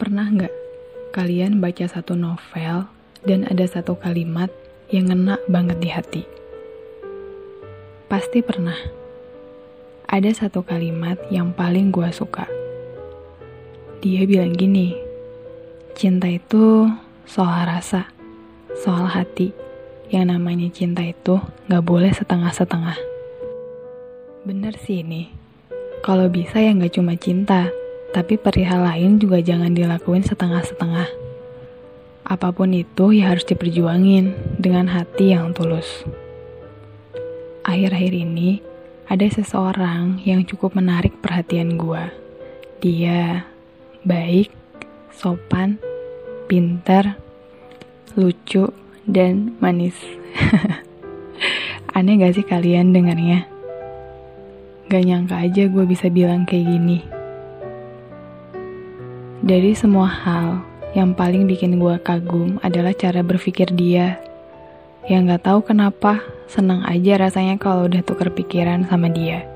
Pernah nggak kalian baca satu novel dan ada satu kalimat yang ngena banget di hati? Pasti pernah. Ada satu kalimat yang paling gue suka. Dia bilang gini, cinta itu soal rasa, soal hati. Yang namanya cinta itu gak boleh setengah-setengah. Bener sih ini. Kalau bisa ya gak cuma cinta, tapi perihal lain juga jangan dilakuin setengah-setengah. Apa pun itu ya harus diperjuangin dengan hati yang tulus. Akhir-akhir ini ada seseorang yang cukup menarik perhatian gua. Dia baik, sopan, pintar, lucu, dan manis. Aneh gak sih kalian dengarnya? Gak nyangka aja gue bisa bilang kayak gini. Dari semua hal, yang paling bikin gue kagum adalah cara berpikir dia. Yang gak tahu kenapa, senang aja rasanya kalau udah tuker pikiran sama dia.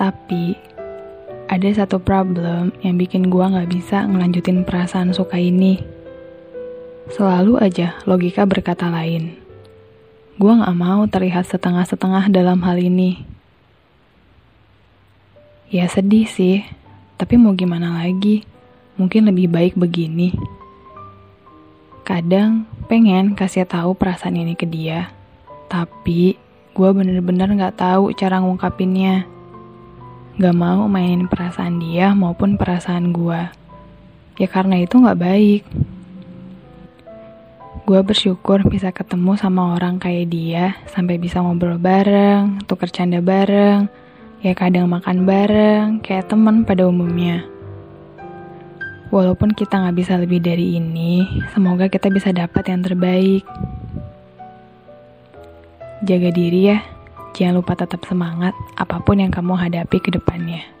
Tapi, ada satu problem yang bikin gue gak bisa ngelanjutin perasaan suka ini. Selalu aja logika berkata lain. Gue gak mau terlihat setengah-setengah dalam hal ini. Ya sedih sih, tapi mau gimana lagi? Mungkin lebih baik begini. Kadang pengen kasih tahu perasaan ini ke dia, tapi gue bener-bener gak tahu cara ngungkapinnya. Gak mau mainin perasaan dia maupun perasaan gue. Ya karena itu gak baik. Gue bersyukur bisa ketemu sama orang kayak dia, sampai bisa ngobrol bareng, tuker canda bareng, ya kadang makan bareng, kayak temen pada umumnya. Walaupun kita nggak bisa lebih dari ini, semoga kita bisa dapat yang terbaik. Jaga diri ya, jangan lupa tetap semangat apa pun yang kamu hadapi ke depannya.